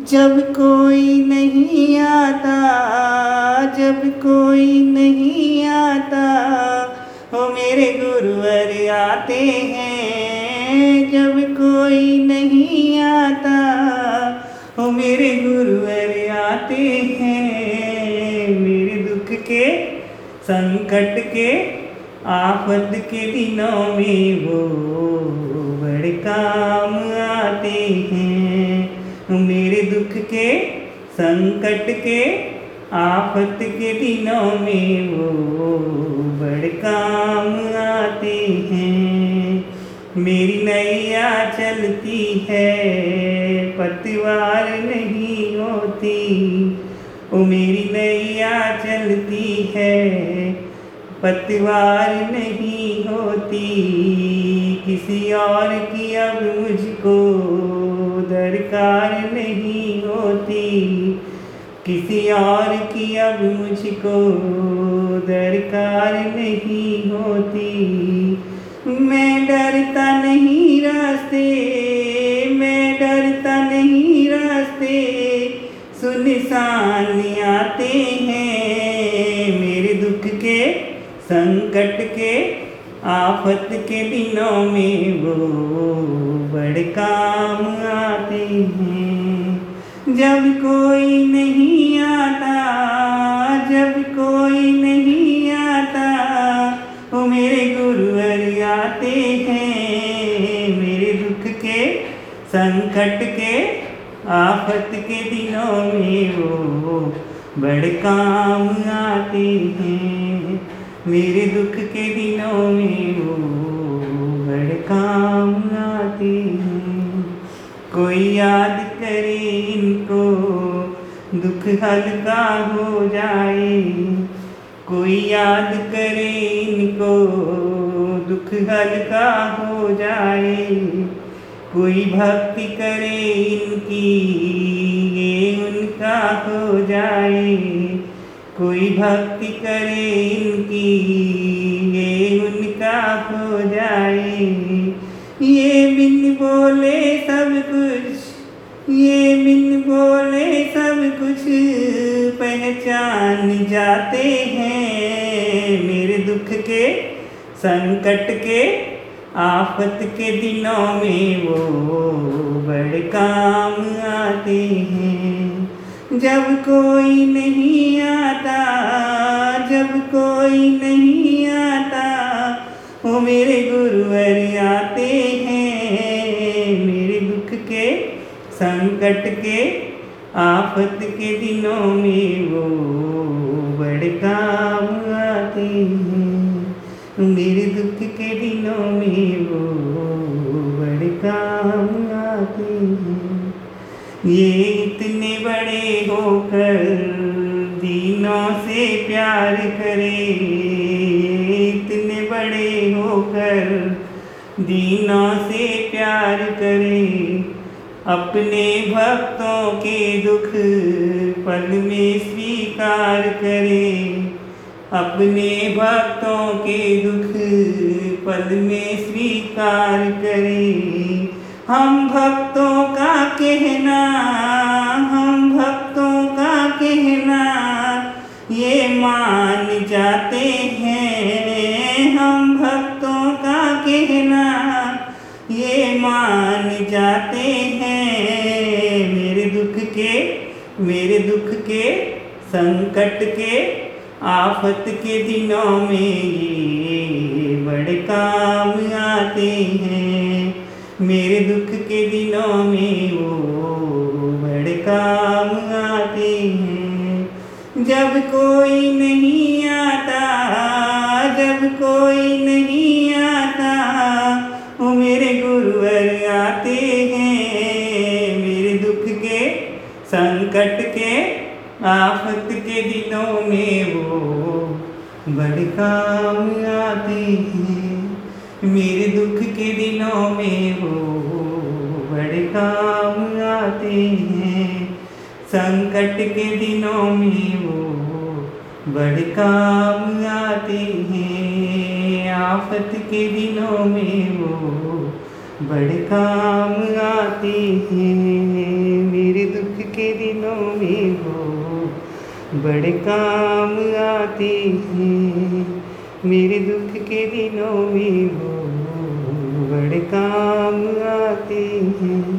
जब कोई नहीं आता, जब कोई नहीं आता वो मेरे गुरुवर आते हैं। जब कोई नहीं आता वो मेरे गुरुवर आते हैं। मेरे दुख के संकट के, आफत के दिनों में वो बड़े काम आते हैं। मेरे दुख के, संकट के, आफत के दिनों में वो बड़े काम आते हैं। मेरी नैया चलती है, पतवार नहीं होती। ओ मेरी नैया चलती है, पतवार नहीं होती। किसी और की अब मुझको दरकार नहीं होती। किसी और की अब मुझको दरकार नहीं होती। मैं डरता नहीं रास्ते, मैं डरता नहीं रास्ते। सुनसान आते हैं मेरे दुख के संकट के आफत के दिनों में वो बड़े काम आते हैं। जब कोई नहीं आता, जब कोई नहीं आता, वो मेरे गुरुवर आते हैं। मेरे दुख के, संकट के, आफत के दिनों में वो बड़े काम आते हैं। मेरे दुख के दिनों में वो बड़े काम आते हैं। कोई याद करे इनको, दुख हल्का हो जाए। कोई याद करे इनको, दुख हल्का हो जाए। कोई भक्ति करे इनकी, ये उनका हो जाए। कोई भक्ति करे इनकी, ये उनका हो जाए। ये बिन बोले सब कुछ, ये बिन बोले सब कुछ, पहचान जाते हैं मेरे दुख के, संकट के, आफत के दिनों में वो बड़े काम आते हैं। जब कोई नहीं आता, जब कोई नहीं आता वो मेरे गुरुवर आते हैं, मेरे दुख के संकट के, आफत के दिनों में वो बड़े काम आते हैं। मेरे दुख के दिनों में वो बड़े काम आते हैं। ये बड़े होकर दीनों से प्यार करे। इतने बड़े होकर दीनों से प्यार करे। अपने भक्तों के दुख पल में स्वीकार करे। अपने भक्तों के दुख पल में स्वीकार करे। हम भक्तों का कहना मान जाते हैं। मेरे दुख के, मेरे दुख के, संकट के, आफत के दिनों में ये बड़े काम आते हैं। मेरे दुख के दिनों में वो बड़े काम आते हैं। जब कोई नहीं आता, जब कोई नहीं संकट के आफत के दिनों में वो बड़े काम आते हैं। मेरे दुख के दिनों में वो बड़े काम आते हैं। संकट के दिनों में वो बड़े काम आते हैं। आफत के दिनों में वो बड़े काम आते हैं। के दिनों में वो बड़े काम आती है। मेरे दुख के दिनों में वो बड़े काम आती है।